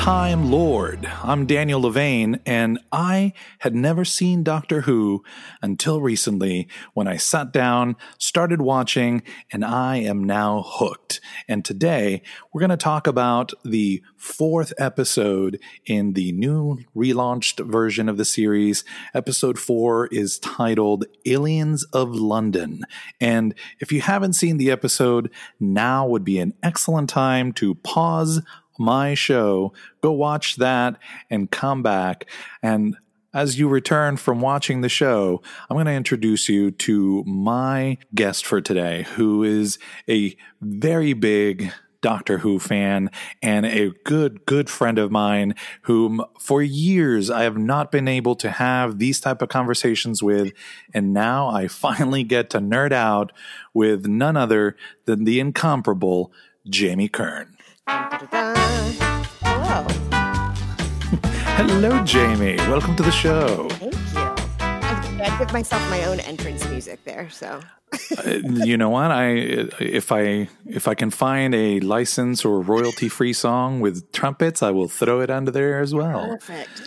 Time Lord. I'm Daniel Levane, and I had never seen Doctor Who until recently when I sat down, started watching, and I am now hooked. And today we're going to talk about the fourth episode in the new relaunched version of the series. Episode four is titled Aliens of London. And if you haven't seen the episode, now would be an excellent time to pause my show, go watch that and come back. And as you return from watching the show, I'm going to introduce you to my guest for today, who is a very big Doctor Who fan and a good, good friend of mine whom for years I have not been able to have these type of conversations with. And now I finally get to nerd out with none other than the incomparable Jamie Kern. Hello. Hello, Jamie. Welcome to the show. Thank you. I, I give myself my own entrance music there, so Uh, you know what? I if I if I can find a license or royalty free song with trumpets, I will throw it under there as well. perfect.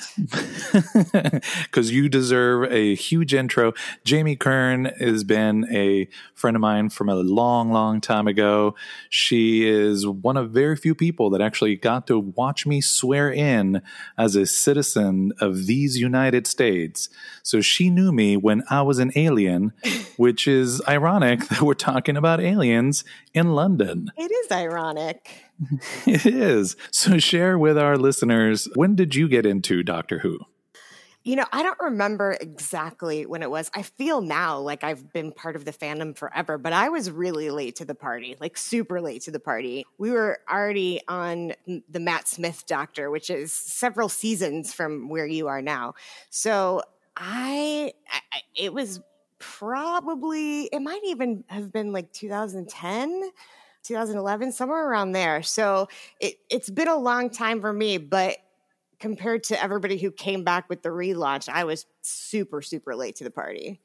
Because you deserve a huge intro. Jamie Kern has been a friend of mine from a long, long time ago. She is one of very few people that actually got to watch me swear in as a citizen of these United States. So she knew me when I was an alien, which is ironic that we're talking about aliens in London. It is ironic. It is. So share with our listeners when did you get into Doctor Who? You know, I don't remember exactly when it was. I feel now like I've been part of the fandom forever, but I was really late to the party, like super late to the party. We were already on the Matt Smith Doctor, which is several seasons from where you are now. So I, I it was probably, it might even have been like 2010. 2011 somewhere around there so it, it's been a long time for me but compared to everybody who came back with the relaunch, I was super, super late to the party.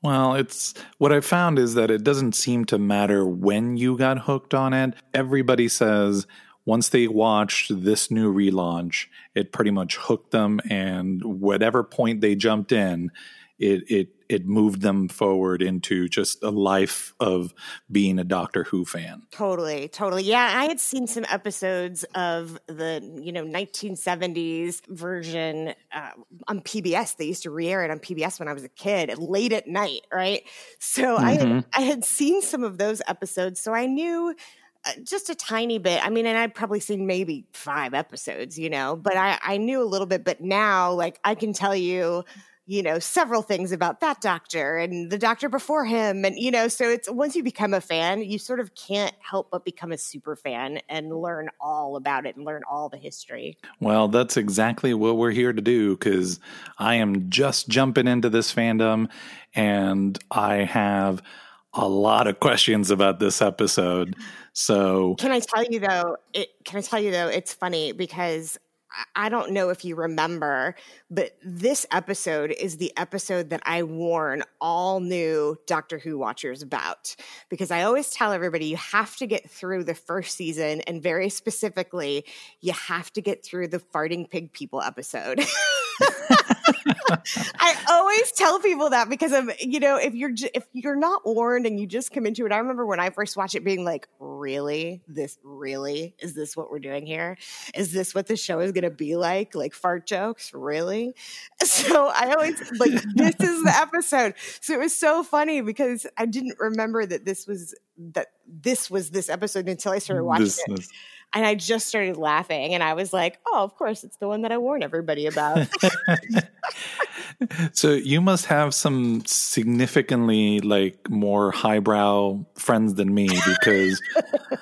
Well, it's what I found is that it doesn't seem to matter when you got hooked on it. Everybody says once they watched this new relaunch, it pretty much hooked them, and whatever point they jumped in, it it it moved them forward into just a life of being a Doctor Who fan. Totally, totally. Yeah, I had seen some episodes of the you know 1970s version uh, on PBS. They used to re-air it on PBS when I was a kid, late at night, right? So I had, I had seen some of those episodes, so I knew uh, just a tiny bit. I mean, and I'd probably seen maybe five episodes, you know, but I, I knew a little bit. But now, like, I can tell you, you know, several things about that doctor and the doctor before him. And, you know, so it's once you become a fan, you sort of can't help but become a super fan and learn all about it and learn all the history. Well, that's exactly what we're here to do because I am just jumping into this fandom and I have a lot of questions about this episode. So, Can I tell you though? It, can I tell you though? It's funny because I- don't know if you remember, but this episode is the episode that I warn all new Doctor Who watchers about because I always tell everybody you have to get through the first season, and very specifically, you have to get through the farting pig people episode. I always tell people that because of you know if you're if you're not warned and you just come into it. I remember when I first watched it being like, really, this really is this what we're doing here? Is this what the show is going to be like? Like fart jokes, really? So I always like this is the episode. So it was so funny because I didn't remember that this was that this was this episode until I started watching this, it. this- And I just started laughing and I was like, oh, of course, it's the one that I warn everybody about. so you must have some significantly like more highbrow friends than me because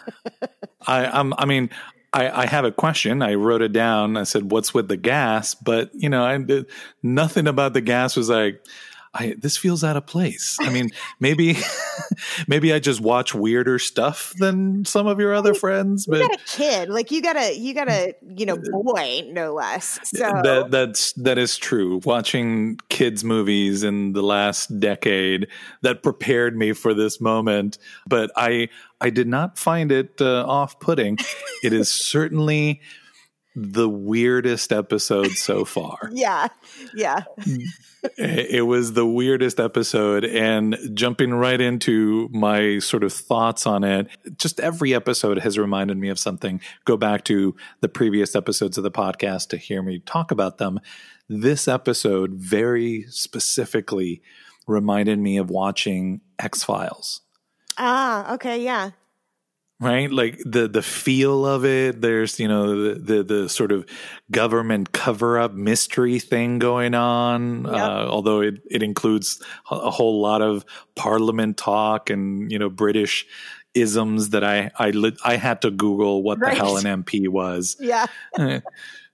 I, I'm, I mean, I, I have a question. I wrote it down. I said, "What's with the gas?" But you know, I did, nothing about the gas was like, I this feels out of place. I mean, maybe maybe I just watch weirder stuff than some of your other friends, you but got a kid, like you got a you got a you know boy, no less. So that that's that is true. Watching kids movies in the last decade that prepared me for this moment, but I I did not find it uh, off putting. it is certainly the weirdest episode so far. yeah. Yeah. it was the weirdest episode and jumping right into my sort of thoughts on it just every episode has reminded me of something go back to the previous episodes of the podcast to hear me talk about them this episode very specifically reminded me of watching x-files ah okay yeah right like the the feel of it there's you know the the, the sort of government cover up mystery thing going on yep. uh, although it it includes a whole lot of parliament talk and you know british isms that i i i had to google what right. the hell an mp was yeah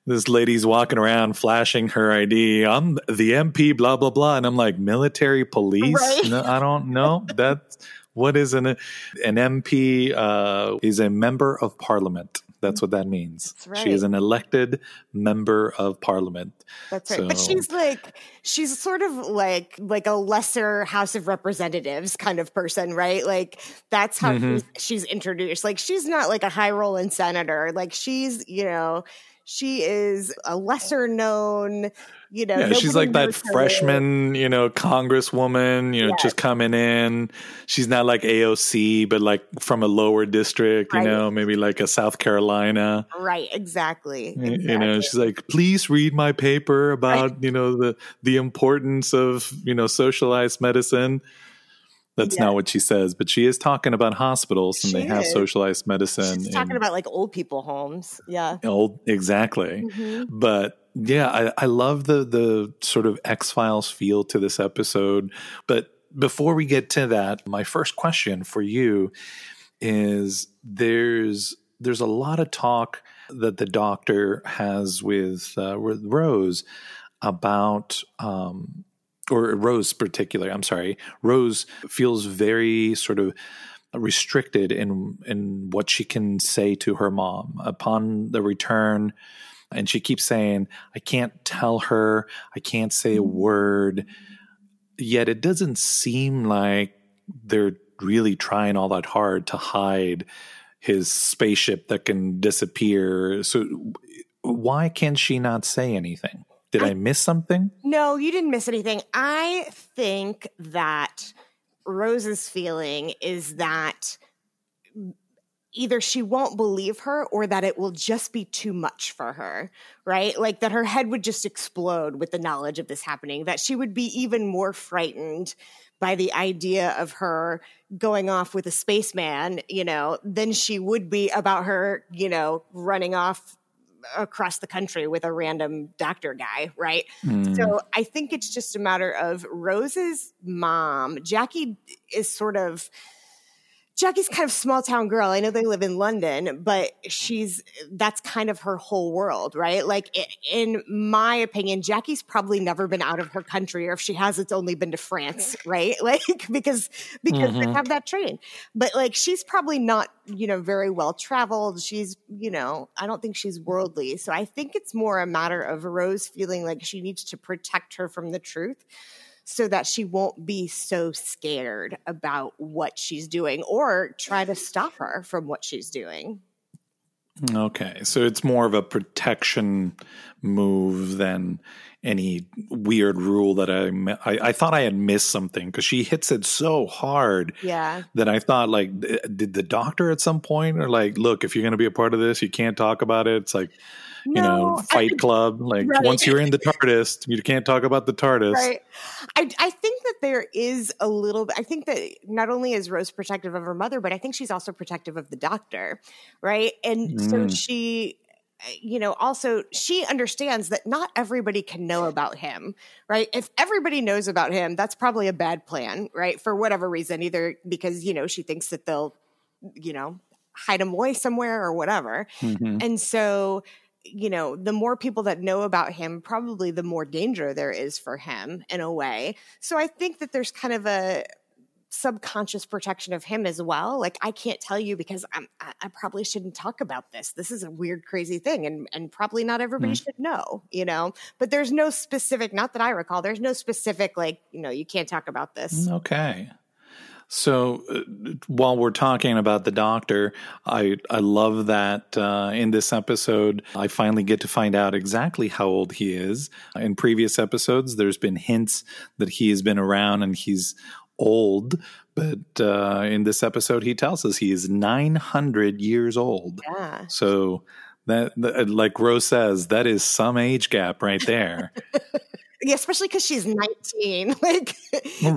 this lady's walking around flashing her ID. I'm the MP, blah blah blah, and I'm like military police. Right. No, I don't know. That's what is an an MP? Uh, is a member of parliament. That's what that means. Right. She is an elected member of parliament. That's right. So, but she's like she's sort of like like a lesser House of Representatives kind of person, right? Like that's how mm-hmm. she's, she's introduced. Like she's not like a high rolling senator. Like she's, you know, she is a lesser known you know, yeah, she's like that freshman, you know, congresswoman, you know, yes. just coming in. She's not like AOC, but like from a lower district, you right. know, maybe like a South Carolina. Right, exactly. exactly. You know, she's like, please read my paper about, right. you know, the the importance of, you know, socialized medicine. That's not what she says, but she is talking about hospitals and she they have is. socialized medicine. She's talking about like old people homes. Yeah. Old exactly. Mm-hmm. But yeah, I, I love the the sort of X Files feel to this episode. But before we get to that, my first question for you is there's there's a lot of talk that the doctor has with, uh, with Rose about um, or Rose particularly, I'm sorry, Rose feels very sort of restricted in in what she can say to her mom upon the return and she keeps saying I can't tell her, I can't say a word. Yet it doesn't seem like they're really trying all that hard to hide his spaceship that can disappear. So why can she not say anything? Did I, I miss something? No, you didn't miss anything. I think that Rose's feeling is that either she won't believe her or that it will just be too much for her, right? Like that her head would just explode with the knowledge of this happening, that she would be even more frightened by the idea of her going off with a spaceman, you know, than she would be about her, you know, running off across the country with a random doctor guy, right? Mm. So I think it's just a matter of Rose's mom. Jackie is sort of Jackie's kind of small town girl. I know they live in London, but she's that's kind of her whole world, right? Like in my opinion, Jackie's probably never been out of her country, or if she has, it's only been to France, right? Like because because mm-hmm. they have that train. But like she's probably not, you know, very well traveled. She's, you know, I don't think she's worldly. So I think it's more a matter of Rose feeling like she needs to protect her from the truth so that she won't be so scared about what she's doing or try to stop her from what she's doing. Okay, so it's more of a protection move than any weird rule that I I, I thought I had missed something because she hits it so hard. Yeah. That I thought like, did the doctor at some point or like, look, if you're going to be a part of this, you can't talk about it. It's like, no, you know, Fight I, Club. Like right. once you're in the TARDIS, you can't talk about the TARDIS. Right. I, I think that there is a little bit. I think that not only is Rose protective of her mother, but I think she's also protective of the doctor, right? And mm. so she you know, also she understands that not everybody can know about him, right? If everybody knows about him, that's probably a bad plan, right? For whatever reason, either because, you know, she thinks that they'll, you know, hide him away somewhere or whatever. Mm-hmm. And so you know, the more people that know about him, probably the more danger there is for him in a way. So I think that there's kind of a subconscious protection of him as well. Like I can't tell you because I'm, I probably shouldn't talk about this. This is a weird, crazy thing, and and probably not everybody mm. should know, you know. But there's no specific, not that I recall. There's no specific like you know you can't talk about this. Okay. So uh, while we're talking about the doctor, I I love that uh, in this episode I finally get to find out exactly how old he is. In previous episodes, there's been hints that he has been around and he's old, but uh, in this episode, he tells us he is 900 years old. Yeah. So that, that like Rose says, that is some age gap right there. yeah, especially because she's 19. Like,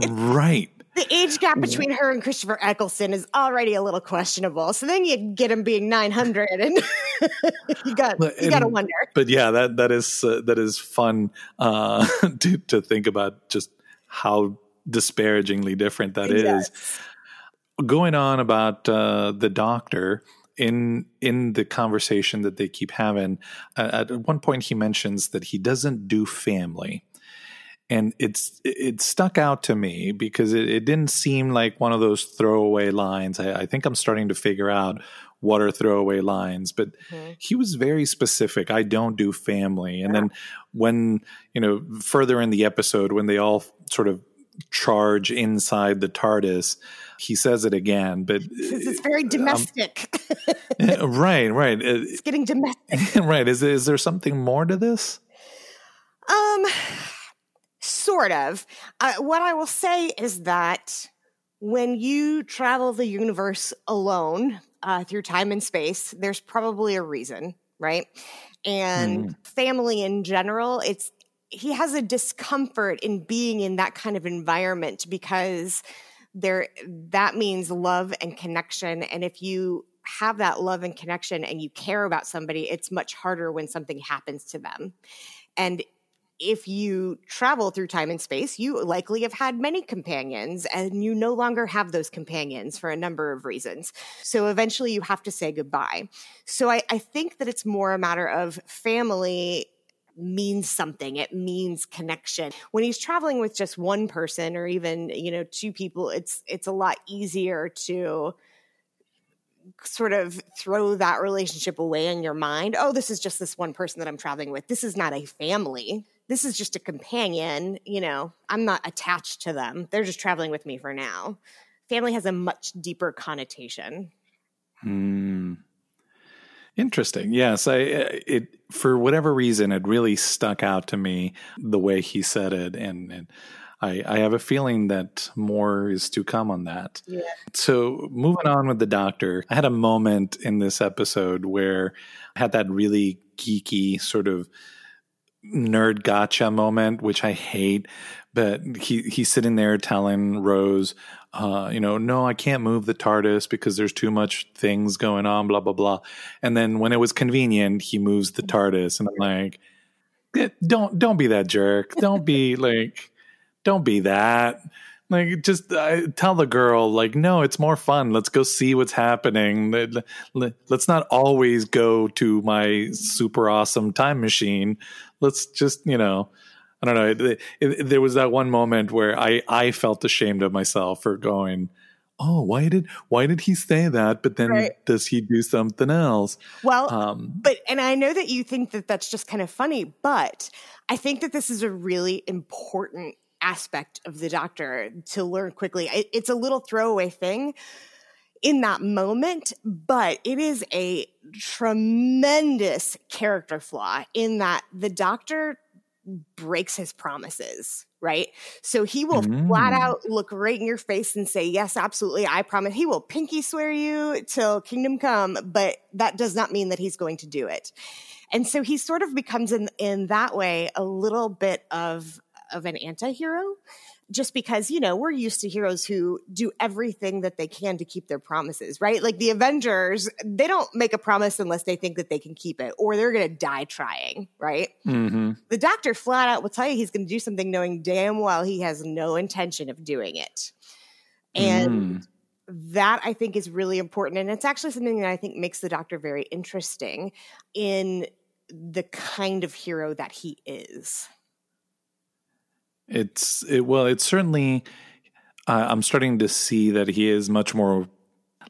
right the age gap between her and Christopher Eccleston is already a little questionable. So then you get him being 900 and you got you got to wonder. But yeah, that that is uh, that is fun uh, to to think about just how disparagingly different that yes. is. Going on about uh, the doctor in in the conversation that they keep having, uh, at one point he mentions that he doesn't do family and it's it stuck out to me because it, it, didn't seem like one of those throwaway lines. I, I, think I'm starting to figure out what are throwaway lines, but mm-hmm. he was very specific. I don't do family, and yeah. then when you know further in the episode when they all sort of charge inside the TARDIS. He says it again, but it's very domestic. Um, right, right. It's getting domestic. right. Is is there something more to this? Um Sort of. Uh, what I will say is that when you travel the universe alone uh, through time and space, there's probably a reason, right? And mm. family in general, it's he has a discomfort in being in that kind of environment because there that means love and connection and if you have that love and connection and you care about somebody it's much harder when something happens to them and if you travel through time and space, you likely have had many companions and you no longer have those companions for a number of reasons. So eventually you have to say goodbye. So I, I think that it's more a matter of family means something it means connection when he's traveling with just one person or even you know two people it's it's a lot easier to sort of throw that relationship away in your mind. Oh, this is just this one person that I'm traveling with. This is not a family. This is just a companion. You know, I'm not attached to them. They're just traveling with me for now. Family has a much deeper connotation. Hmm. Interesting. Yes, I uh, it for whatever reason it really stuck out to me the way he said it and and I, I have a feeling that more is to come on that. Yeah. So moving on with the doctor, I had a moment in this episode where I had that really geeky sort of nerd gotcha moment, which I hate. But he he's sitting there telling Rose, uh, you know, no, I can't move the TARDIS because there's too much things going on, blah blah blah. And then when it was convenient, he moves the TARDIS, and I'm like, eh, don't don't be that jerk. Don't be like don't be that. Like, just uh, tell the girl, like, no, it's more fun. Let's go see what's happening. Let's not always go to my super awesome time machine. Let's just, you know, I don't know. It, it, there was that one moment where I, I felt ashamed of myself for going, oh, why did why did he say that? But then right. does he do something else? Well, um, but and I know that you think that that's just kind of funny, but I think that this is a really important aspect of the doctor to learn quickly. It, it's a little throwaway thing in that moment, but it is a tremendous character flaw in that the doctor breaks his promises, right? So he will mm. flat out look right in your face and say, Yes, absolutely, I promise. He will pinky swear you till kingdom come, but that does not mean that he's going to do it. And so he sort of becomes in in that way a little bit of of an anti-hero just because you know we're used to heroes who do everything that they can to keep their promises right like the avengers they don't make a promise unless they think that they can keep it or they're going to die trying right mm-hmm. the doctor flat out will tell you he's going to do something knowing damn well he has no intention of doing it and mm. that i think is really important and it's actually something that i think makes the doctor very interesting in the kind of hero that he is it's it, well, it's certainly. Uh, I'm starting to see that he is much more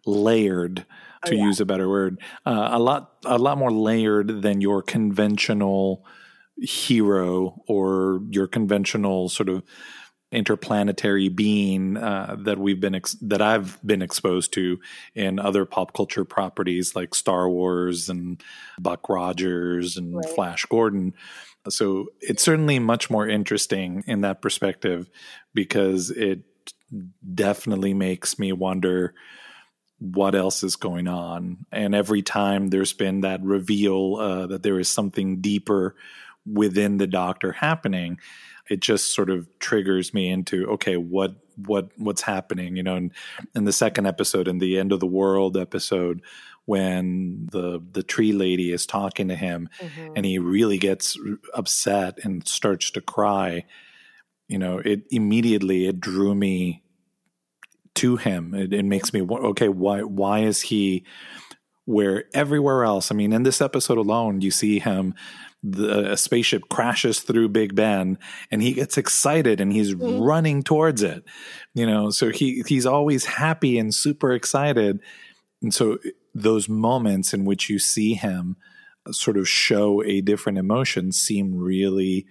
layered, to oh, yeah. use a better word, uh, a lot a lot more layered than your conventional hero or your conventional sort of interplanetary being uh, that we've been ex- that I've been exposed to in other pop culture properties like Star Wars and Buck Rogers and right. Flash Gordon. So it's certainly much more interesting in that perspective because it definitely makes me wonder what else is going on. And every time there's been that reveal uh, that there is something deeper within the doctor happening, it just sort of triggers me into okay, what what what's happening? You know, and in the second episode, in the end of the world episode, when the the tree lady is talking to him, mm-hmm. and he really gets upset and starts to cry. You know, it immediately it drew me to him. It, it makes me okay. Why why is he? Where everywhere else, I mean, in this episode alone, you see him the, a spaceship crashes through Big Ben and he gets excited and he's mm-hmm. running towards it. You know, so he he's always happy and super excited. And so those moments in which you see him sort of show a different emotion seem really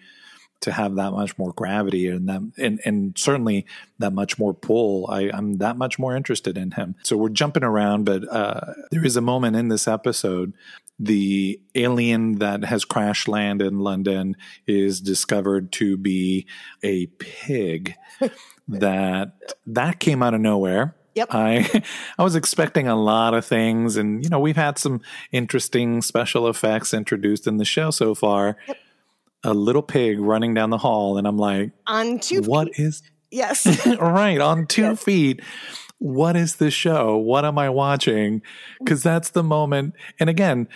to have that much more gravity and that and, and certainly that much more pull I, i'm that much more interested in him so we're jumping around but uh, there is a moment in this episode the alien that has crash land in London is discovered to be a pig. that that came out of nowhere. Yep. I I was expecting a lot of things and you know, we've had some interesting special effects introduced in the show so far. Yep. A little pig running down the hall and I'm like, on two What feet. is Yes. right, on two yes. feet what is this show? What am I watching? Because that's the moment. And again,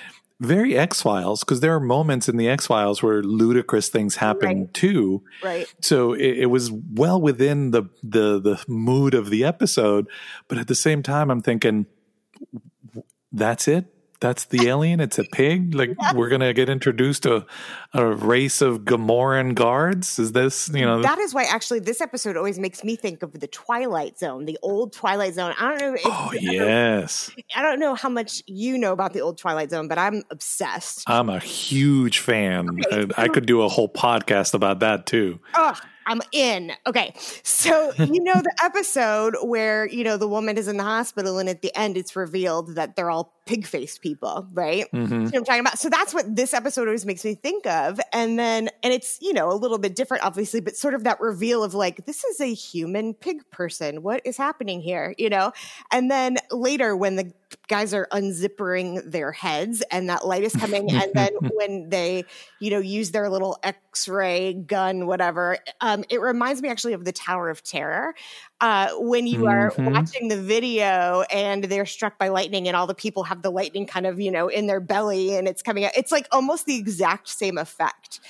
very X Files, because there are moments in the X Files where ludicrous things happen right. too. Right. So it, it, was well within the the the mood of the episode, but at the same time, I'm thinking, that's it that's the alien. It's a pig. Like yeah. we're gonna get introduced to a, a, race of Gamorrean guards. Is this you know? That is why actually this episode always makes me think of the Twilight Zone, the old Twilight Zone. I don't know. If, oh yes. I don't know how much you know about the old Twilight Zone, but I'm obsessed. I'm a huge fan. Okay. I, I could do a whole podcast about that too. Oh, I'm in. Okay. So, you know, the episode where, you know, the woman is in the hospital and at the end it's revealed that they're all pig faced people, right? Mm-hmm. I'm talking about. So that's what this episode always makes me think of. And then, and it's, you know, a little bit different, obviously, but sort of that reveal of like, this is a human pig person. What is happening here? You know? And then later when the guys are unzippering their heads and that light is coming, and then when they, you know, use their little x ray gun, whatever, um, it reminds me actually of the Tower of Terror uh, when you are mm-hmm. watching the video and they're struck by lightning and all the people have the lightning kind of, you know, in their belly and it's coming out. It's like almost the exact same effect.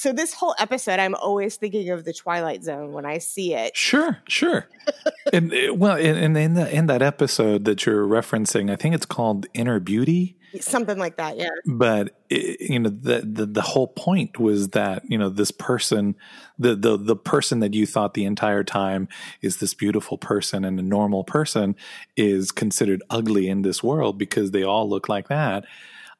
So this whole episode, I'm always thinking of the Twilight Zone when I see it. Sure, sure. and uh, well, and in, the, in that episode that you're referencing, I think it's called Inner Beauty something like that yeah but it, you know the, the, the whole point was that you know this person the the the person that you thought the entire time is this beautiful person and a normal person is considered ugly in this world because they all look like that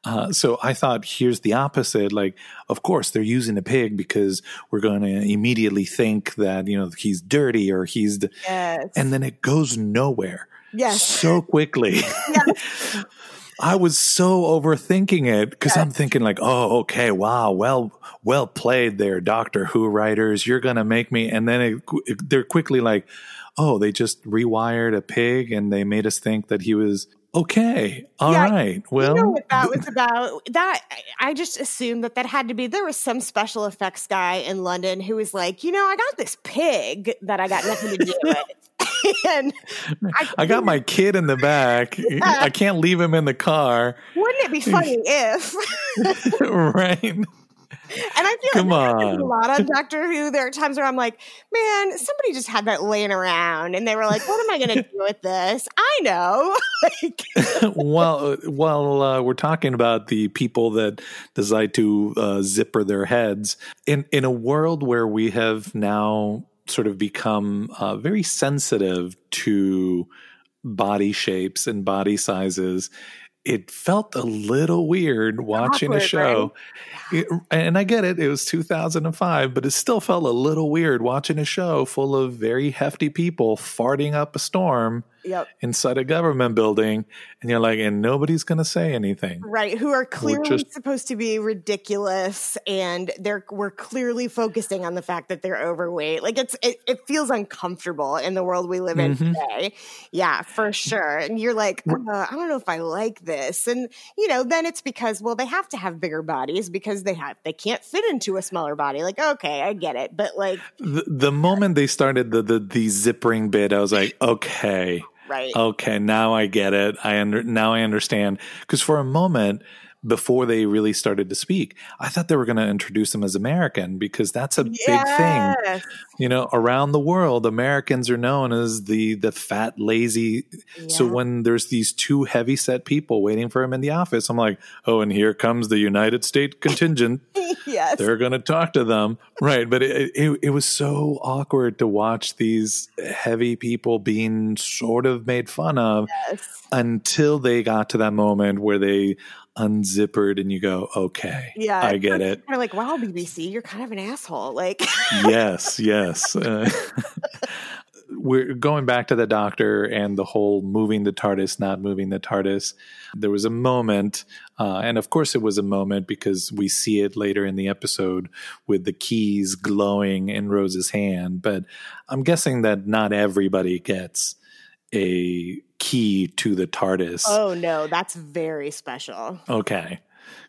uh, so I thought, here's the opposite. Like, of course, they're using a pig because we're going to immediately think that you know he's dirty or he's, the, yes. and then it goes nowhere. Yes. So quickly. Yes. I was so overthinking it because yes. I'm thinking like, oh, okay, wow, well, well played there, Doctor Who writers. You're gonna make me, and then it, it, they're quickly like, oh, they just rewired a pig and they made us think that he was okay. All yeah, right. Well, you know what that was about? That I just assumed that that had to be there was some special effects guy in London who was like, you know, I got this pig that I got nothing to do with. and I, I, got my kid in the back. Yeah. I can't leave him in the car. Wouldn't it be funny if? right. And I feel Come like on. a lot of Doctor Who. There are times where I'm like, man, somebody just had that laying around, and they were like, "What am I going to do with this?" I know. like, well, well, uh, we're talking about the people that decide to uh, zipper their heads in in a world where we have now sort of become uh, very sensitive to body shapes and body sizes it felt a little weird watching Awkward, a show. right? It- and I get it, it was 2005, but it still felt a little weird watching a show full of very hefty people farting up a storm Yep. inside a government building. And you're like, and nobody's going to say anything. Right, who are clearly just- supposed to be ridiculous, and they're we're clearly focusing on the fact that they're overweight. Like it's it, it feels uncomfortable in the world we live in Mhm. today. Yeah, for sure. And you're like, uh, I don't know if I like this, and you know, then it's because well, they have to have bigger bodies because they have they can't fit into a smaller body. Like, okay, I get it, but like, The, the moment they started the, the, the zippering bit, I was like, okay. Right, Okay, now I get it. I under now I understand. Because for a moment before they really started to speak, I thought they were going to introduce them as American because that's a big thing. You know, around the world, Americans are known as the the fat, lazy. So when there's these two heavy set people waiting for him in the office, I'm like, oh, and here comes the United States contingent. yes, They're going to talk to them, right? But it, it it was so awkward to watch these heavy people being sort of made fun of yes. until they got to that moment where they unzippered and you go, okay, Yeah, I get it. Kind of like, wow, BBC, you're kind of an asshole. Like, yes, yes. Uh, we're going back to the doctor and the whole moving the TARDIS, not moving the TARDIS. There was a moment, uh, and of course it was a moment because we see it later in the episode with the keys glowing in Rose's hand. But I'm guessing that not everybody gets a key to the TARDIS. oh no, that's very special. Okay.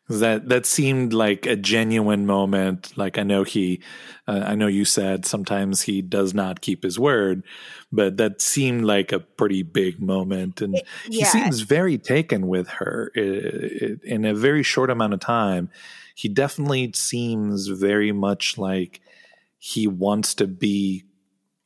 That that seemed like a genuine moment. Like I know he, uh, I know you said sometimes he does not keep his word, but that seemed like a pretty big moment, and he yeah. seems very taken with her in a very short amount of time. He definitely seems very much like he wants to be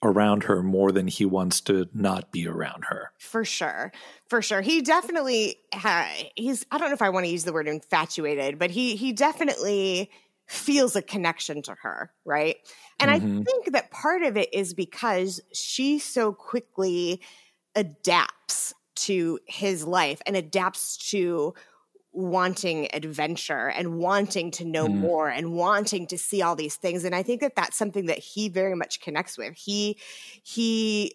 around her more than he wants to not be around her. For sure. For sure. He definitely ha- he's I don't know if I want to use the word infatuated, but he he definitely feels a connection to her, right? And I Mhm. think that part of it is because she so quickly adapts to his life and adapts to wanting adventure and wanting to know Mm. more and wanting to see all these things. And i think that that's something that he very much connects with. He he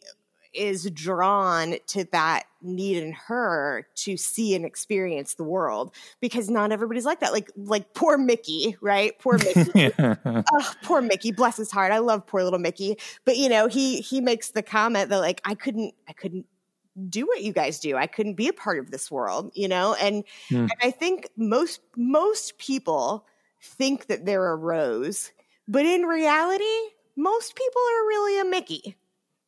is drawn to that need in her to see and experience the world because not everybody's like that. Like like poor mickey right? Poor mickey. Oh, poor Mickey, bless his heart. I love poor little Mickey. But you know, he he makes the comment that like I couldn't I couldn't do what you guys do. I couldn't be a part of this world, you know? And Hmm. and I think most most people think that they're a rose, but in reality, most people are really a Mickey.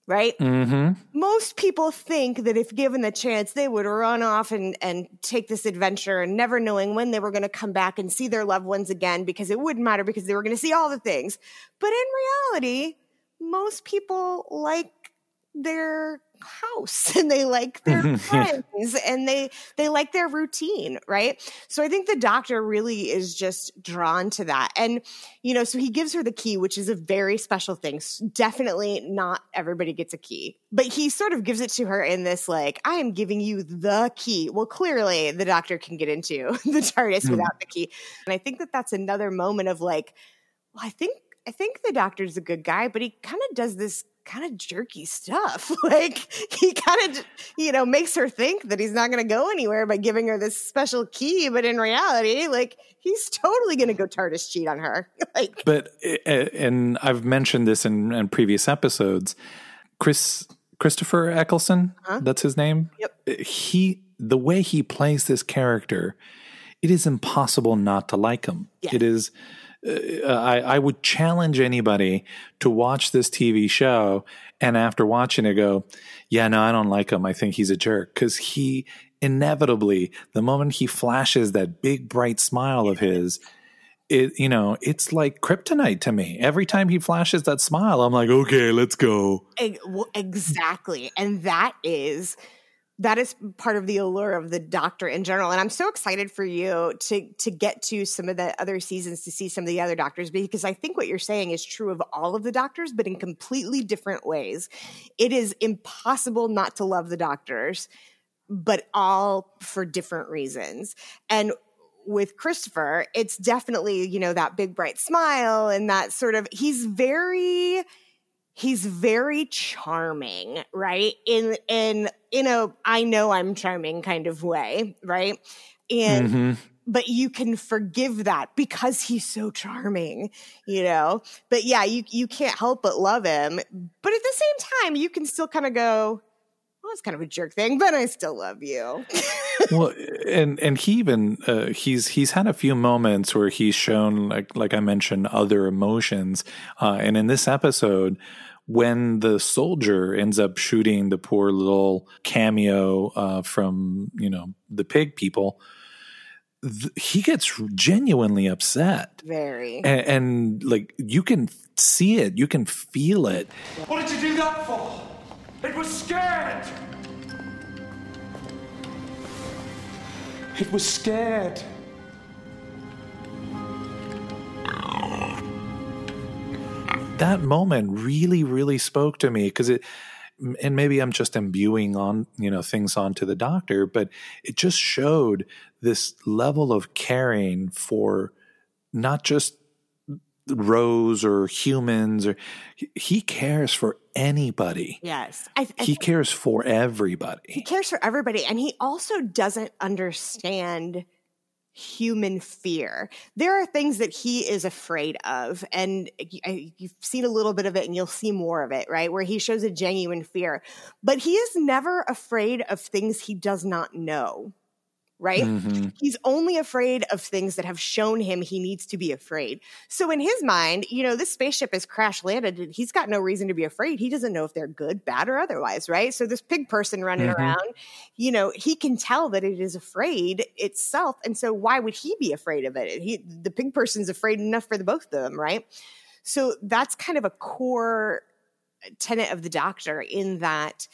Right? Mm-hmm. most people think that if given the chance, they would run off and, and take this adventure and never knowing when they were going to come back and see their loved ones again because it wouldn't matter because they were going to see all the things. But in reality, most people like their house and they like their friends and they they like their routine right? So i think the doctor really is just drawn to that and you know so he gives her the key which is a very special thing. Definitely not everybody gets a key but he sort of gives it to her in this like i am giving you the key. Well clearly the doctor can get into the tardis Hmm. without the key and i think that that's another moment of like well i think i think the doctor's a good guy but he kind of does this kind of jerky stuff like he kind of you know makes her think that he's not going to go anywhere by giving her this special key but in reality like he's totally going to go tardis cheat on her like But uh, and I've mentioned this in, in previous episodes. Chris Christopher Eccleston, Huh? that's his name. Yep. Eh, he the way he plays this character, it is impossible not to like him. Yeah. It is. Uh, I, I would challenge anybody to watch this TV show and after watching it go, yeah, no, I don't like him. I think he's a jerk. Because he inevitably, the moment he flashes that big bright smile of his, it you know it's like kryptonite to me. Every time he flashes that smile i'm like okay let's go. Exactly. And that is that is part of the allure of the doctor in general and i'm so excited for you to to get to some of the other seasons to see some of the other doctors because i think what you're saying is true of all of the doctors but in completely different ways it is impossible not to love the doctors but all for different reasons. And with Christopher, it's definitely, you know, that big bright smile and that sort of he's very he's very charming, right? In in in a I know I'm charming kind of way, right? And mm-hmm. but you can forgive that because he's so charming, you know. But yeah, you you can't help but love him. But at the same time, you can still kind of go, well, it's kind of a jerk thing, but I still love you. well, and and he even uh, he's he's had a few moments where he's shown like like I mentioned other emotions, uh, and in this episode, when the soldier ends up shooting the poor little cameo uh, from you know the pig people. he gets genuinely upset. Very. And, and like you can see it, you can feel it. What did you do that for? It was scared. It was scared. That moment really, really spoke to me because it, and maybe I'm just imbuing on, you know, things onto the doctor, but it just showed this level of caring for not just Rose or humans or he cares for anybody. Yes. I, I, he cares for everybody. He cares for everybody and he also doesn't understand human fear. There are things that he is afraid of and you've seen a little bit of it and you'll see more of it, right? Where he shows a genuine fear. But he is never afraid of things he does not know right? Mm-hmm. He's only afraid of things that have shown him he needs to be afraid. So in his mind, you know, this spaceship is crash landed and he's got no reason to be afraid. He doesn't know if they're good, bad, or otherwise, right? So this pig person running mm-hmm. around, you know, he can tell that it is afraid itself. And so why would he be afraid of it? He the pig person's afraid enough for the both of them, right? So that's kind of a core tenet of the doctor in that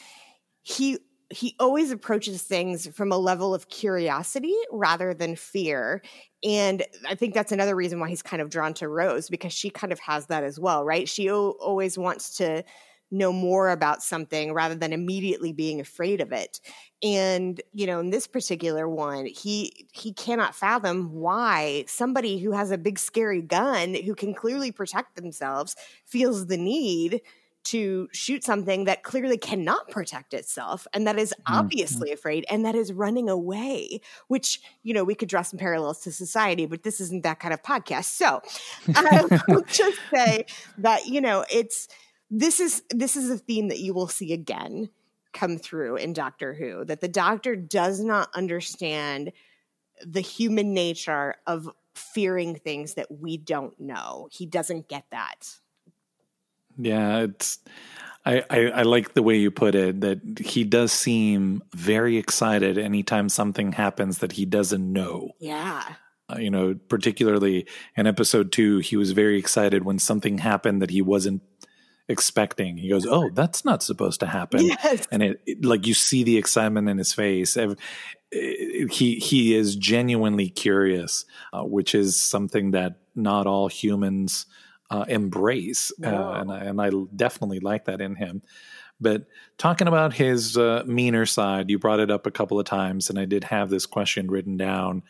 he he always approaches things from a level of curiosity rather than fear. And I think that's another reason why he's kind of drawn to Rose because she kind of has that as well, right? She o- always wants to know more about something rather than immediately being afraid of it. And, you know, in this particular one, he he cannot fathom why somebody who has a big scary gun who can clearly protect themselves feels the need to shoot something that clearly cannot protect itself and that is mm-hmm. obviously mm-hmm. afraid and that is running away which you know we could draw some parallels to society but this isn't that kind of podcast so i will just say that you know it's this is this is a theme that you will see again come through in doctor who that the doctor does not understand the human nature of fearing things that we don't know he doesn't get that yeah, it's. I, I, I, like the way you put it that he does seem very excited anytime something happens that he doesn't know. Yeah. Uh, you know, particularly in episode two, he was very excited when something happened that he wasn't expecting. He goes, "Oh, that's not supposed to happen," yes. and it, it, like you see the excitement in his face. He he is genuinely curious, uh, which is something that not all humans uh, embrace, uh, and, I, and I definitely like that in him. But talking about his uh, meaner side, you brought it up a couple of times, and I did have this question written down.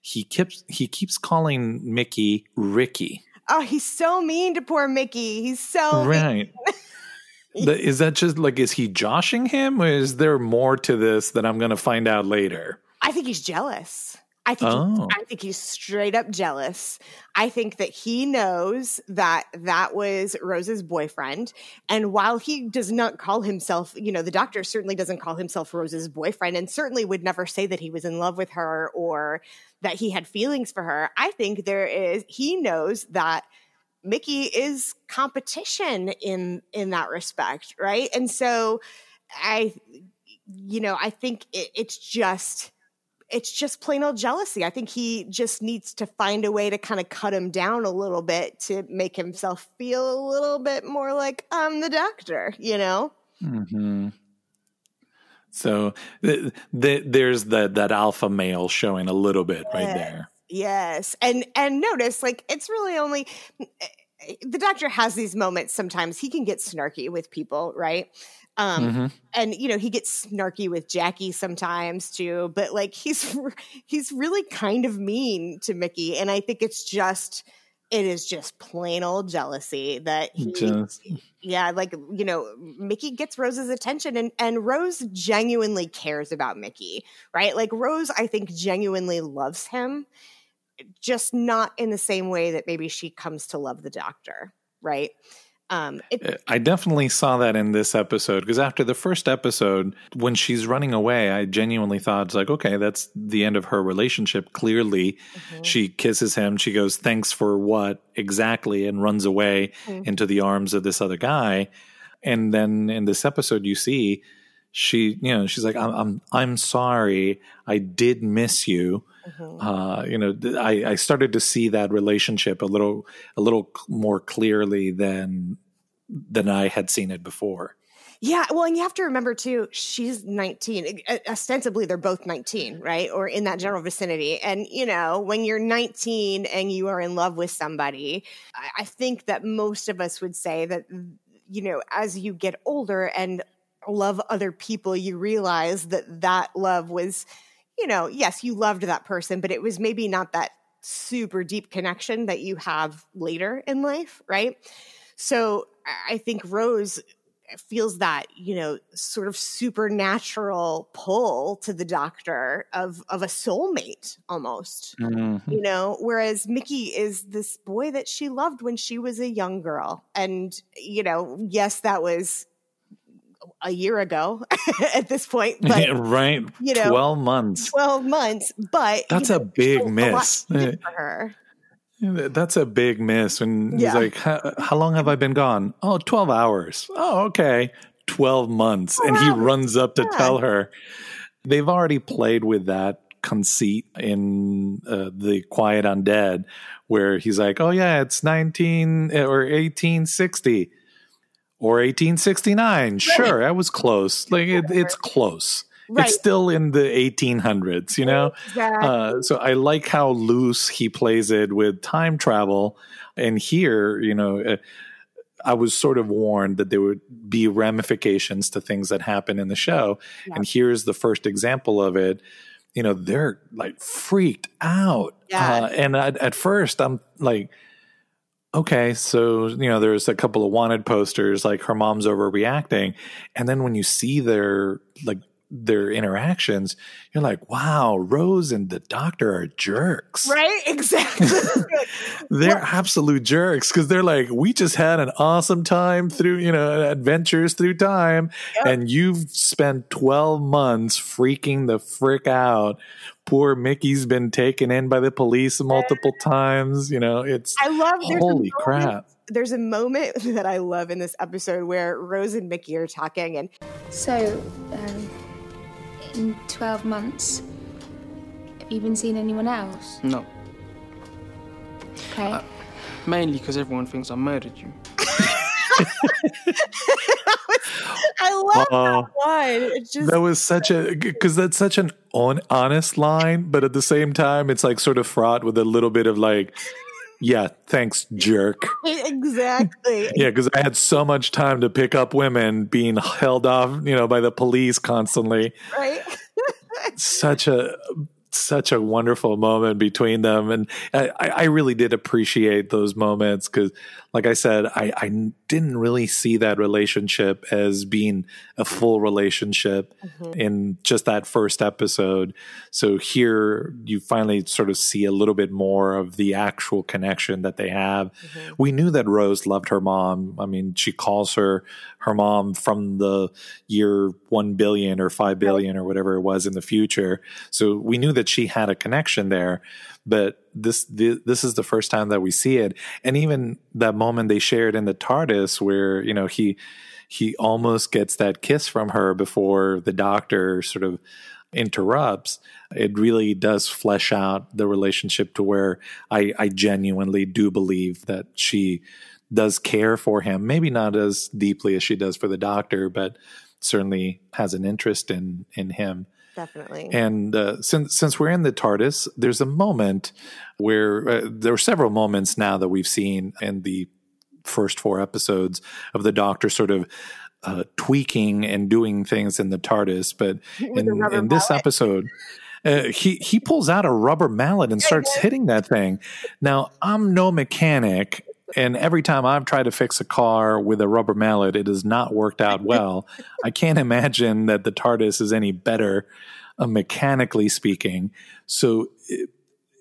He keeps he keeps calling Mickey Ricky. Oh, he's so mean to poor Mickey. He's so right. is that just like is he joshing him, or is there more to this that I'm going to find out later? I think he's jealous. I think oh. he, I think he's straight up jealous. I think that he knows that that was Rose's boyfriend, and while he does not call himself, you know, the doctor certainly doesn't call himself Rose's boyfriend, and certainly would never say that he was in love with her or that he had feelings for her. I think there is he knows that Mickey is competition in in that respect, right? And so I, you know, I think it, it's just it's just plain old jealousy. I think he just needs to find a way to kind of cut him down a little bit to make himself feel a little bit more like I'm the doctor, you know? Mm-hmm. So th- th- there's that that alpha male showing a little bit yes. right there. Yes, and and notice like it's really only the doctor has these moments sometimes he can get snarky with people right Um, Mm-hmm. and you know he gets snarky with Jackie sometimes too, but like he's he's really kind of mean to Mickey, and I think it's just it is just plain old jealousy that he yeah like you know mickey gets rose's attention and and rose genuinely cares about mickey right like rose i think genuinely loves him just not in the same way that maybe she comes to love the doctor right um it, I definitely saw that in this episode because after the first episode, when she's running away, I genuinely thought it's like, okay, that's the end of her relationship. Clearly, Mhm. she kisses him. She goes, "Thanks for what exactly?" and runs away Mhm. into the arms of this other guy. And then in this episode, you see she, you know, she's like, "I'm, I'm, I'm sorry. I did miss you." Mhm. uh, you know, I, I started to see that relationship a little, a little more clearly than than I had seen it before. Yeah, well, and you have to remember too, she's 19. Uh, Ostensibly, they're both 19, right? Or in that general vicinity. And, you know, when you're 19 and you are in love with somebody, I, I think that most of us would say that, you know, as you get older and love other people, you realize that that love was, you know, yes, you loved that person, but it was maybe not that super deep connection that you have later in life, right? So I- think Rose feels that you know sort of supernatural pull to the doctor of of a soulmate almost mm-hmm. you know? Whereas mickey is this boy that she loved when she was a young girl. And you know yes that was a year ago at this point but right, you know, twelve months. 12 months but That's you a know, big a lot miss. did for her That's a big miss. And Yeah. he's like, how, "How long have I been gone? Oh, 12 hours. Oh, okay, twelve months." and he runs up to Yeah. tell her. They've already played with that conceit in uh, the Quiet Undead, where he's like, "Oh yeah, it's nineteen uh, or eighteen sixty or eighteen sixty nine. Sure, that was close. Like it, it's close. Right. It's still in the eighteen hundreds, you know." Exactly. Uh, so I like how loose he plays it with time travel. And here, you know, uh, I was sort of warned that there would be ramifications to things that happen in the show. Yeah. And here's the first example of it. You know, they're like freaked out. Yeah. Uh, and at, at first, I'm like, okay, so, you know, there's a couple of wanted posters like her mom's overreacting. And then when you see their, like, their interactions, you're like, wow, Rose and the doctor are jerks. right exactly They're absolute jerks because they're like, we just had an awesome time through, you know, adventures through time. Yep. And you've spent 12 months freaking the frick out. Poor Mickey's been taken in by the police multiple times. You know, it's i love there's a holy moment- crap. there's a moment that I love in this episode where Rose and Mickey are talking, and So, um, in 12 months, have you been seeing anyone else? No, Okay. mainly because everyone thinks I murdered you. I love Oh. that line. Just That was such a because that's such an on, honest line, but at the same time, it's like sort of fraught with a little bit of like, yeah, thanks, jerk. exactly. Yeah, because I had so much time to pick up women being held off, you know, by the police constantly. Right. Such a such a wonderful moment between them, and I, I really did appreciate those moments because, like I said, I, I didn't really see that relationship as being a full relationship mm-hmm. in just that first episode. So here you finally sort of see a little bit more of the actual connection that they have. Mm-hmm. We knew that Rose loved her mom. I mean, she calls her her mom from the year 1 billion or 5 billion or whatever it was in the future. So we knew that she had a connection there. But this this is the first time that we see it, and even that moment they shared in the TARDIS, where you know he he almost gets that kiss from her before the doctor sort of interrupts, it really does flesh out the relationship to where I, I genuinely do believe that she does care for him. Maybe not as deeply as she does for the doctor, but certainly has an interest in in him. Definitely. And uh, since since we're in the TARDIS, there's a moment where uh, there are several moments now that we've seen in the first four episodes of the Doctor sort of uh, tweaking and doing things in the TARDIS, but in, in this episode, uh, he he pulls out a rubber mallet and starts hitting that thing. Now I'm no mechanic, and every time I've tried to fix a car with a rubber mallet, it has not worked out well. I can't imagine that the TARDIS is any better, uh, mechanically speaking. So.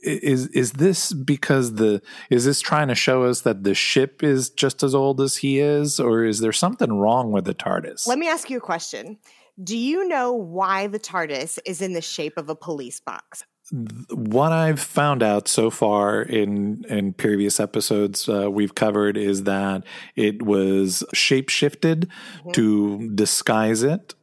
Is is this because the is this trying to show us that the ship is just as old as he is, or is there something wrong with the TARDIS? Let me ask you a question. Do you know why the TARDIS is in the shape of a police box? What I've found out so far in in previous episodes uh, we've covered is that it was shape shifted to disguise it.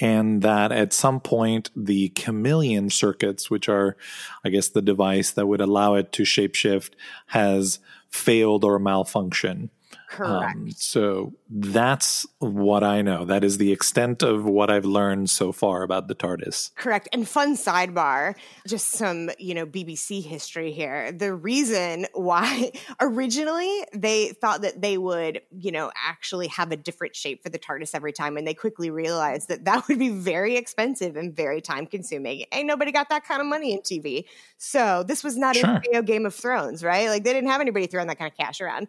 And that at some point, the chameleon circuits, which are, I guess, the device that would allow it to shapeshift, has failed or malfunctioned. Correct. Um, so that's what I know. That is the extent of what I've learned so far about the TARDIS. Correct. And fun sidebar, just some, you know, BBC history here. The reason why originally they thought that they would, you know, actually have a different shape for the TARDIS every time. And they quickly realized that that would be very expensive and very time consuming. Ain't nobody got that kind of money in TV. So this was not Sure. in Game of Thrones, right? Like they didn't have anybody throwing that kind of cash around.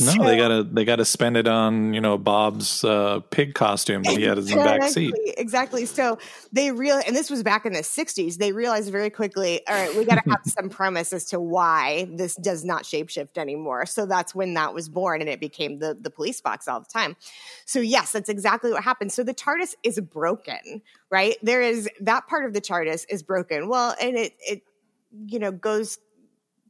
No, So- they they gotta spend it on you know Bob's uh, pig costume that he had in the back seat. Exactly, Exactly. So they real and this was back in the 60s. They realized very quickly, all right, we got to have some premise as to why this does not shapeshift anymore. So that's when that was born and it became the the police box all the time. So yes, that's exactly what happened. So the TARDIS is broken, right? There is that part of the TARDIS is broken. Well, and it it you know goes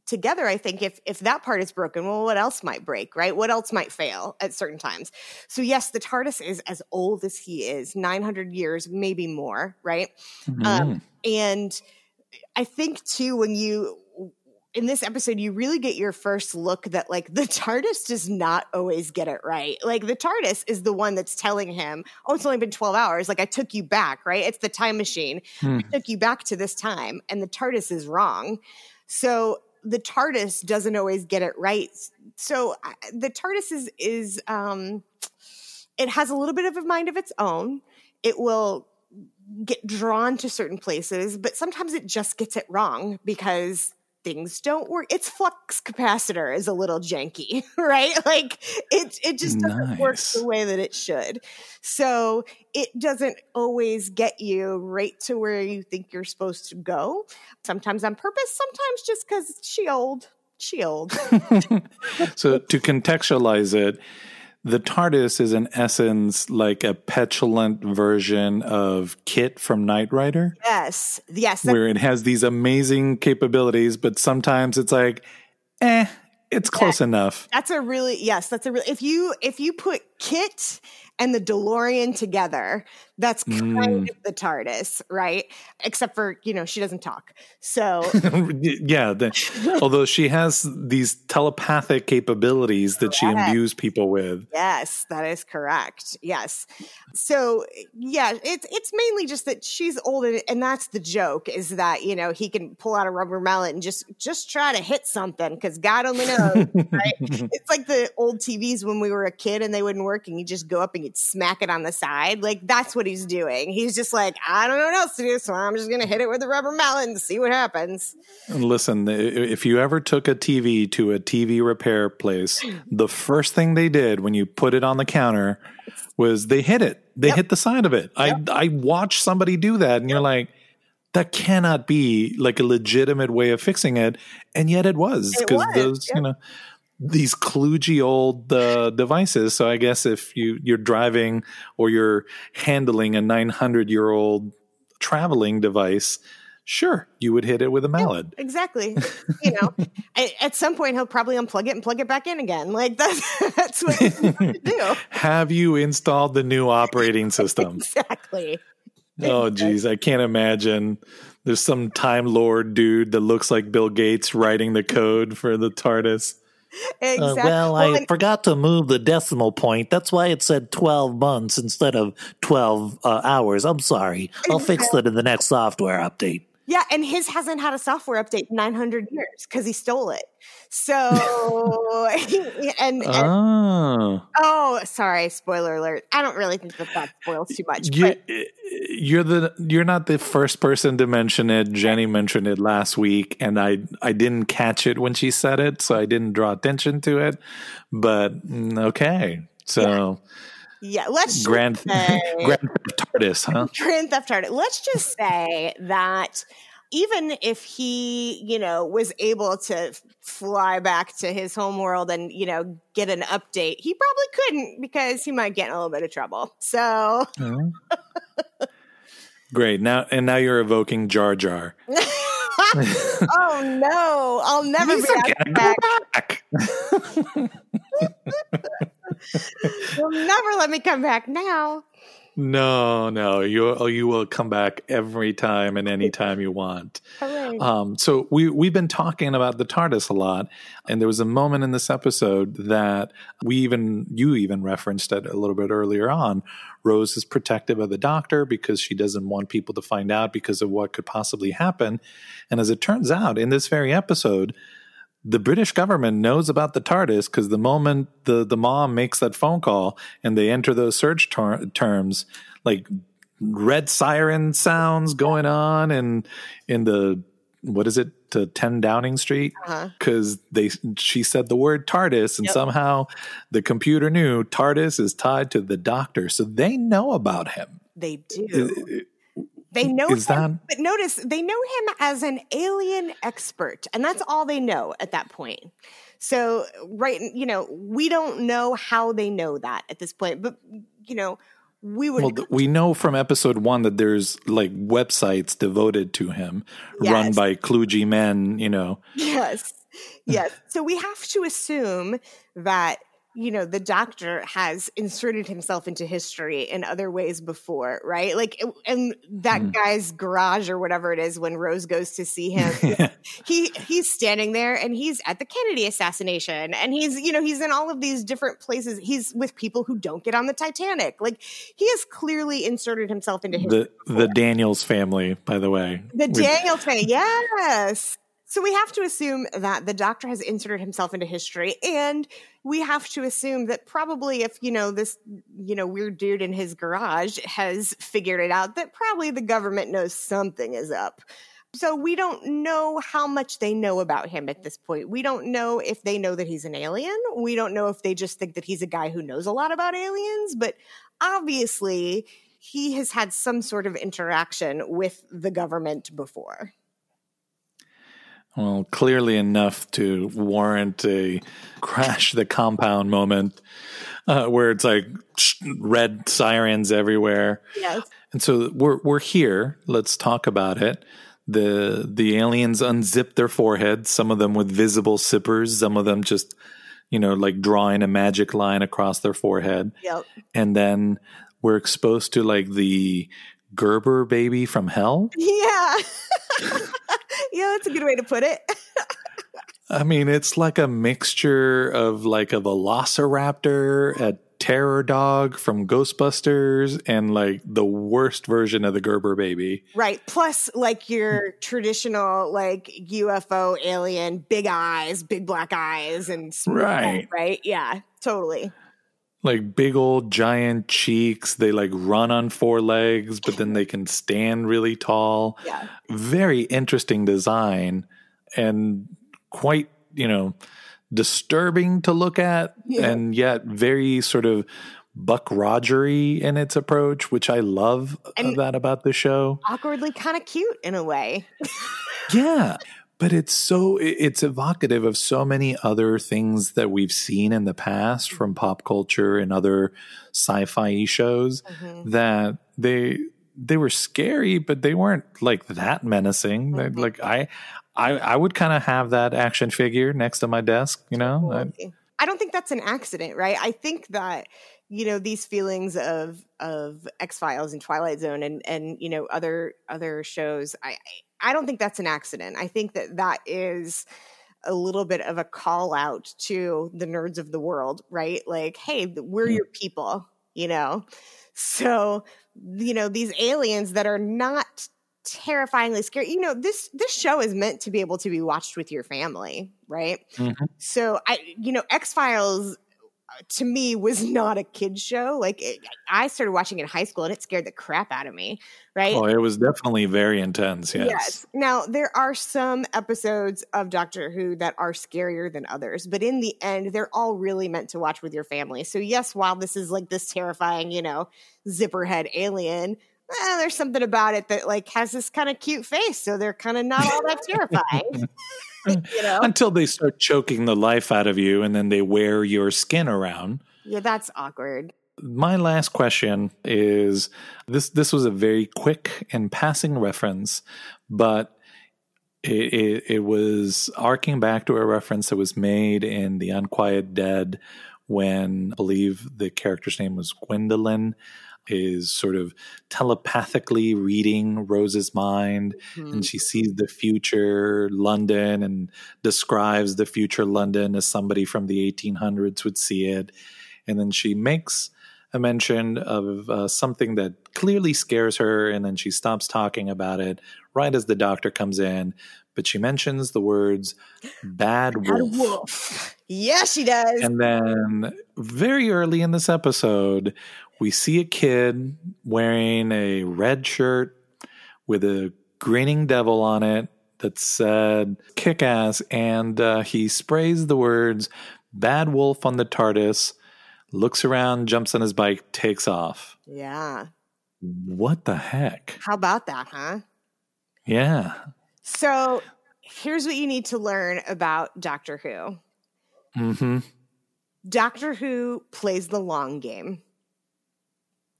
together i think if if that part is broken well what else might break right? What else might fail at certain times? So yes the tardis is as old as he is 900 years maybe more right? Um, and i think too when you in this episode you really get your first look that like the tardis does not always get it right. Like the tardis is the one that's telling him oh it's only been 12 hours. Like i took you back right? It's the time machine. I took you back to this time and the tardis is wrong. So the TARDIS doesn't always get it right. So the TARDIS is is um, it has a little bit of a mind of its own. It will get drawn to certain places, but sometimes it just gets it wrong because things don't work. Its flux capacitor is a little janky, right? Like it it just doesn't work the way that it should. So it doesn't always get you right to where you think you're supposed to go. Sometimes on purpose, sometimes just because she old. She old. So to contextualize it, the TARDIS is in essence like a petulant version of KITT from Knight Rider, yes. Yes. that- where it has these amazing capabilities, but sometimes it's like, eh, it's close enough. That's a really yes. That's a really if you if you put KITT and the DeLorean together, that's kind Mm. of the TARDIS, right? Except for you know she doesn't talk. So yeah, the, although she has these telepathic capabilities that she imbues people with. yes, that is correct. Yes. So yeah, it's it's mainly just that she's old, and, and that's the joke is that you know he can pull out a rubber mallet and just just try to hit something because God only knows. right? It's like the old TVs when we were a kid and they wouldn't work, and you just go up and you'd smack it on the side. Like that's what he's doing. He's just like, I don't know what else to do, so I'm just gonna hit it with a rubber mallet and see what happens. Listen, if you ever took a TV to a TV repair place, the first thing they did when you put it on the counter was they hit it. They hit the side of it. I I watched somebody do that, and you're like, that cannot be like a legitimate way of fixing it, and yet it was because those you know these kludgy old uh, devices. So I guess if you you're driving or you're handling a 900 year old traveling device, sure you would hit it with a mallet. Exactly. you know, at, at some point he'll probably unplug it and plug it back in again. Like that's that's what you do. Have you installed the new operating system? Exactly. oh, geez, I can't imagine. There's some time lord dude that looks like Bill Gates writing the code for the TARDIS. Exactly. Uh, well, I and- forgot to move the decimal point. That's why it said 12 months instead of 12 uh, hours. I'm sorry. I'll fix that in the next software update. Yeah, and his hasn't had a software update in 900 years because he stole it. So, and, and Oh. oh, sorry, spoiler alert. I don't really think that that spoils too much. You, but you're the you're not the first person to mention it. Jenny mentioned it last week, and I I didn't catch it when she said it, so I didn't draw attention to it. But mm, okay, so yeah, let's just Grand say- Grand Theft TARDIS, huh? Grand Theft Auto. Let's just say that even if he, you know, was able to fly back to his home world and, you know, get an update, he probably couldn't because he might get in a little bit of trouble. So, oh. Great. Now and now you're evoking Jar Jar. oh no, I'll never be asked back. back. You'll never let me come back now. No, no, you you will come back every time and any time you want. Hooray. Um, so we we've been talking about the TARDIS a lot, and there was a moment in this episode that we even you even referenced it a little bit earlier on. Rose is protective of the Doctor because she doesn't want people to find out because of what could possibly happen, and as it turns out, in this very episode. The British government knows about the TARDIS because the moment the, the mom makes that phone call and they enter those search ter- terms, like red siren sounds going on and in the what is it to 10 downing street Uh-huh. because they she said the word tardis and Yep. somehow the computer knew tardis is tied to the doctor so they know about him They do. They know is him, that but notice they know him as an alien expert, and that's all they know at that point. So, right, you know, we don't know how they know that at this point, but you know, we would well th- we know from episode one that there's like websites devoted to him run by kludgy men you know Yes. Yes. so we have to assume that, you know, the doctor has inserted himself into history in other ways before, right? Like, and that Mm-hmm. guy's garage or whatever it is when Rose goes to see him, he he's standing there and he's at the Kennedy assassination and he's, you know, he's in all of these different places. He's with people who don't get on the Titanic. Like, he has clearly inserted himself into history. the the daniels family by the way The We- Daniel thing, yes. So we have to assume that the doctor has inserted himself into history, and we have to assume that probably if you know this, you know, weird dude in his garage has figured it out, that probably the government knows something is up. So we don't know how much they know about him at this point. We don't know if they know that he's an alien. We don't know if they just think that he's a guy who knows a lot about aliens, but obviously he has had some sort of interaction with the government before. Well, clearly enough to warrant a crash the compound moment uh, where it's like red sirens everywhere. Yes. And so we're we're here. Let's talk about it. The the aliens unzip their foreheads, some of them with visible sippers, some of them just, you know, like drawing a magic line across their forehead. Yep. And then we're exposed to like the Gerber baby from hell. Yeah. yeah, that's a good way to put it. I mean, it's like a mixture of like a velociraptor, a terror dog from Ghostbusters, and like the worst version of the Gerber baby. right. Plus, like your traditional, like UFO alien, big eyes, big black eyes, and Right. right. Yeah, totally. Like big old giant cheeks. They like run on four legs, but then they can stand really tall. Yeah. Very interesting design and quite, you know, disturbing to look at Yeah. and yet very sort of Buck Rogery in its approach, which I love And- that about the show. Awkwardly kind of cute in a way. Yeah. But it's so it's evocative of so many other things that we've seen in the past from pop culture and other sci-fi shows Mm-hmm. that they they were scary, but they weren't like that menacing. Mm-hmm. Like I I I would kind of have that action figure next to my desk, you know? I- I don't think that's an accident, right? I think that you know these feelings of of X Files and Twilight Zone and and you know other other shows. I I don't think that's an accident. I think that that is a little bit of a call out to the nerds of the world, right? Like, hey, we're your people, you know. So you know these aliens that are not terrifyingly scary. You know, this this show is meant to be able to be watched with your family, right? Mhm. So I, you know, X Files to me was not a kid show. Like it, I started watching in high school and it scared the crap out of me, right? Oh, it was definitely very intense. Yes. Now, there are some episodes of Doctor Who that are scarier than others, but in the end, they're all really meant to watch with your family. So, yes, while this is like this terrifying, you know, zipperhead alien, eh, there's something about it that like has this kind of cute face. So they're kind of not all that terrifying. you know? Until they start choking the life out of you and then they wear your skin around. Yeah, that's awkward. My last question is this this was a very quick and passing reference, but it, it, it was arcing back to a reference that was made in The Unquiet Dead when I believe the character's name was Gwendolyn is sort of telepathically reading Rose's mind and she sees the future London and describes the future London as somebody from the 1800s would see it. And then she makes a mention of uh, something that clearly scares her, and then she stops talking about it right as the doctor comes in. But she mentions the words bad wolf. Yes, she does. And then very early in this episode, we see a kid wearing a red shirt with a grinning devil on it that said kick ass. And uh, he sprays the words bad wolf on the TARDIS, looks around, jumps on his bike, takes off. yeah. What the heck? How about that, huh? Yeah. So here's what you need to learn about Doctor Who. hmm Doctor Who plays the long game.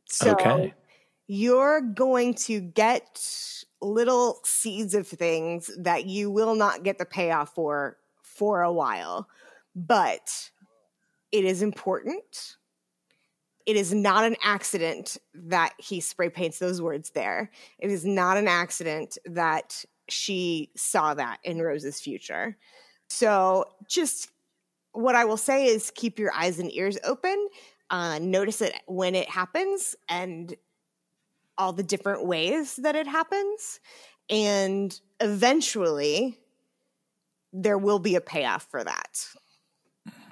So Okay. you're going to get little seeds of things that you will not get the payoff for for a while. But it is important. It is not an accident that he spray paints those words there. It is not an accident that she saw that in Rose's future. So just what I will say is keep your eyes and ears open. Uh, notice it when it happens and all the different ways that it happens. And eventually, there will be a payoff for that.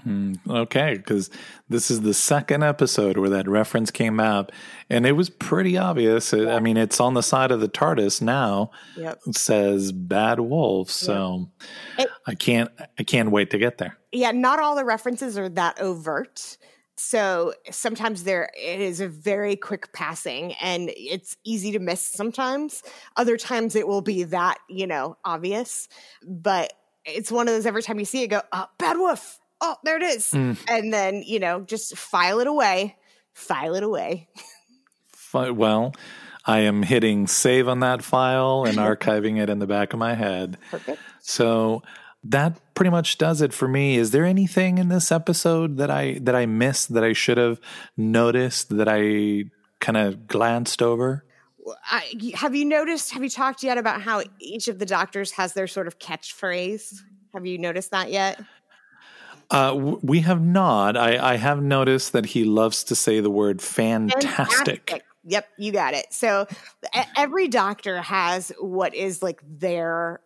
Mm, Okay, because this is the second episode where that reference came out, and it was pretty obvious. I mean, it's on the side of the TARDIS now. Yep. It says "Bad Wolf," so It- I can't. I can't wait to get there. Yeah, not all the references are that overt. So sometimes there it is a very quick passing and it's easy to miss sometimes. Other times it will be that, you know, obvious. But it's one of those every time you see it go, oh, bad wolf. Oh, there it is. Mm. And then, you know, just file it away. File it away. Well, I am hitting save on that file and archiving it in the back of my head. Perfect. So that pretty much does it for me. Is there anything in this episode that I that I missed that I should have noticed that I kind of glanced over? I, have you noticed, have you talked yet about how each of the doctors has their sort of catchphrase? Have you noticed that yet? Uh, we have not. I, I have noticed that he loves to say the word fantastic. Yep, you got it. So every doctor has what is like their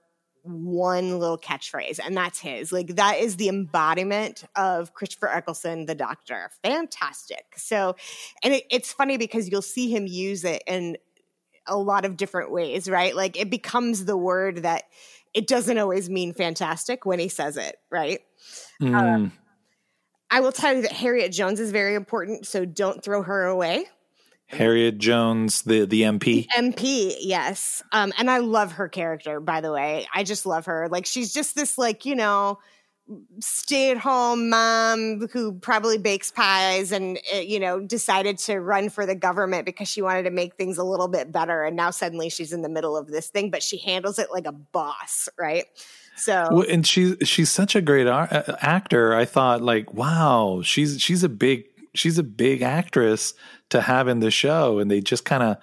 one little catchphrase, and that's his. Like that is the embodiment of Christopher Eccleston, the doctor. Fantastic. So, and it, it's funny because you'll see him use it in a lot of different ways, right? Like it becomes the word that it doesn't always mean fantastic when he says it, right? Mm, I will tell you that Harriet Jones is very important, so don't throw her away. Harriet Jones, the the MP. MP, yes. Um, and I love her character, by the way. I just love her. Like she's just this, like, you know, stay at home mom who probably bakes pies and uh, you know decided to run for the government because she wanted to make things a little bit better and now suddenly she's in the middle of this thing but she handles it like a boss right so Well, and she's she's such a great ar- uh, actor. I thought like, wow, she's she's a big she's a big actress to have in the show, and they just kind of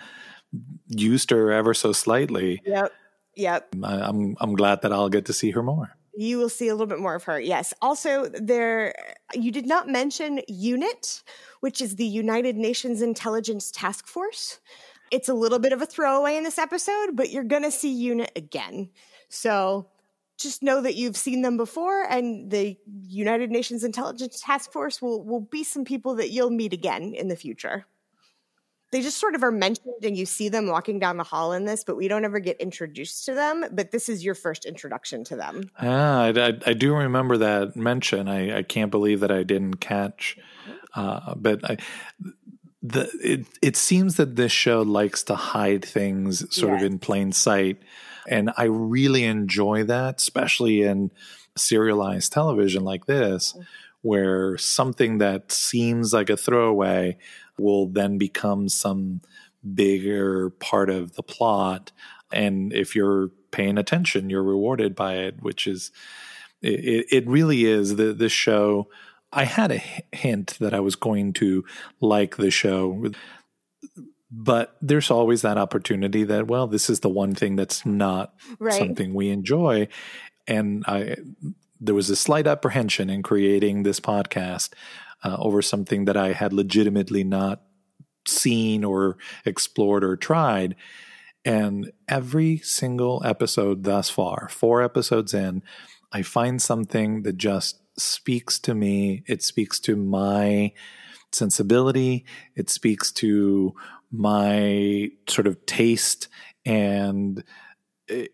used her ever so slightly. yep yep I, I'm I'm glad that I'll get to see her more. You will see a little bit more of her. Yes. Also, there you did not mention UNIT, which is the United Nations Intelligence Task Force. It's a little bit of a throwaway in this episode, but you're going to see Unit again. So just know that you've seen them before, and the United Nations Intelligence Task Force will, will be some people that you'll meet again in the future. They just sort of are mentioned, and you see them walking down the hall in this, but we don't ever get introduced to them. But this is your first introduction to them. Ah, I, I, I do remember that mention. I, I can't believe that I didn't catch. Uh, but I, the it it seems that this show likes to hide things sort of in plain sight, and I really enjoy that, especially in serialized television like this, mm-hmm. where something that seems like a throwaway will then become some bigger part of the plot, and if you're paying attention, you're rewarded by it, which is it, it really is. The the show. I had a hint that I was going to like the show, but there's always that opportunity that well, this is the one thing that's not Right. something we enjoy, and I there was a slight apprehension in creating this podcast uh, over something that I had legitimately not seen or explored or tried. And every single episode thus far, four episodes in, I find something that just speaks to me. It speaks to my sensibility. It speaks to my sort of taste. And it,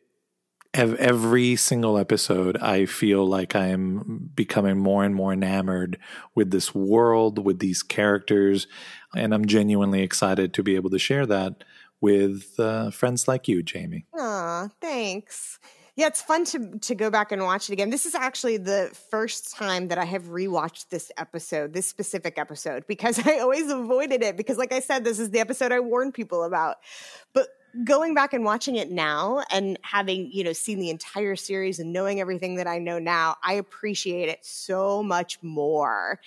every single episode, I feel like I'm becoming more and more enamored with this world, with these characters. And I'm genuinely excited to be able to share that with uh, friends like you, Jamie. Aw, thanks. Yeah, it's fun to to go back and watch it again. This is actually the first time that I have rewatched this episode, this specific episode, because I always avoided it because, like I said, this is the episode I warned people about. But going back and watching it now and having you know seen the entire series and knowing everything that I know now, I appreciate it so much more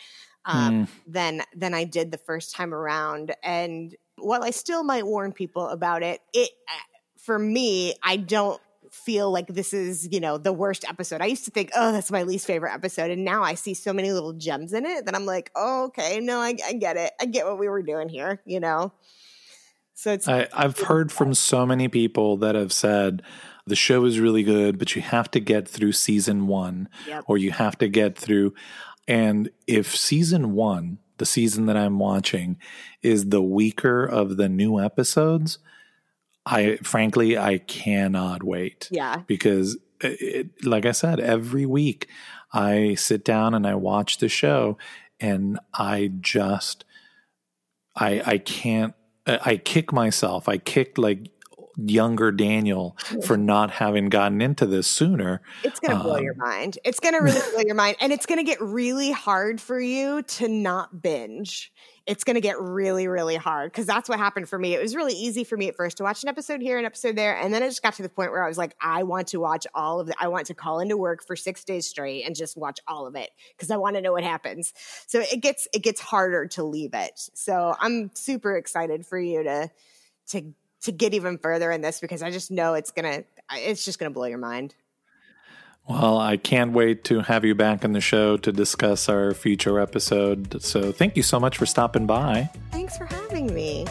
um, than than I did the first time around. And while I still might warn people about it, it for me, I don't feel like this is you know the worst episode. I used to think, oh, that's my least favorite episode, and now I see so many little gems in it that I'm like, oh, okay, no, I, I get it. I get what we were doing here, you know. So it's I, I've heard from so many people that have said the show is really good, but you have to get through season one Yep. or you have to get through. And if season one, the season that I'm watching, is the weaker of the new episodes, I frankly, I cannot wait yeah, because it, it- like I said, every week I sit down and I watch the show and I just I I can't I I kick myself. I kicked like younger Daniel for not having gotten into this sooner. it's gonna blow your Um, mind. It's gonna really blow your mind, and it's gonna get really hard for you to not binge. It's gonna get really, really hard because that's what happened for me. It was really easy for me at first to watch an episode here, an episode there, and then it just got to the point where I was like, I want to watch all of it. I want to call into work for six days straight and just watch all of it because I want to know what happens. So it gets it gets harder to leave it. So I'm super excited for you to to to get even further in this because I just know it's gonna it's just gonna blow your mind. Well, I can't wait to have you back in the show to discuss our future episode. So thank you so much for stopping by. Thanks for having me.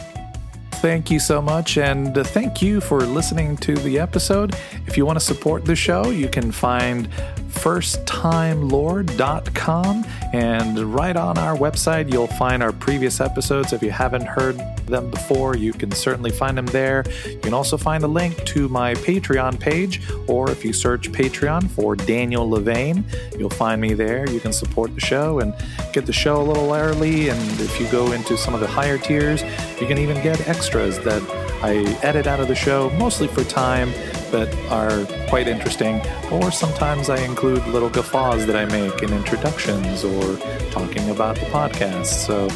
Thank you so much, and thank you for listening to the episode. If you want to support the show, you can find firsttimelord.com, and right on our website, you'll find our previous episodes. If you haven't heard them before, you can certainly find them there. You can also find a link to my Patreon page, or if you search Patreon for Daniel Levain, you'll find me there. You can support the show and get the show a little early, and if you go into some of the higher tiers, you can even get extras that I edit out of the show, mostly for time, but are quite interesting. Or sometimes I include little guffaws that I make in introductions or talking about the podcast. So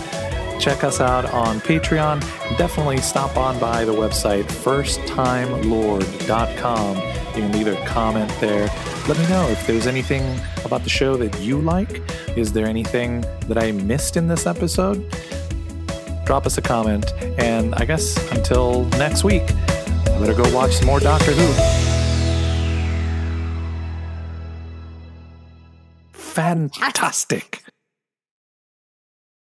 check us out on Patreon. Definitely stop on by the website firsttimelord.com. You can leave a comment there. Let me know if there's anything about the show that you like. Is there anything that I missed in this episode? Drop us a comment. And I guess until next week, I better go watch some more Doctor Who. Fantastic.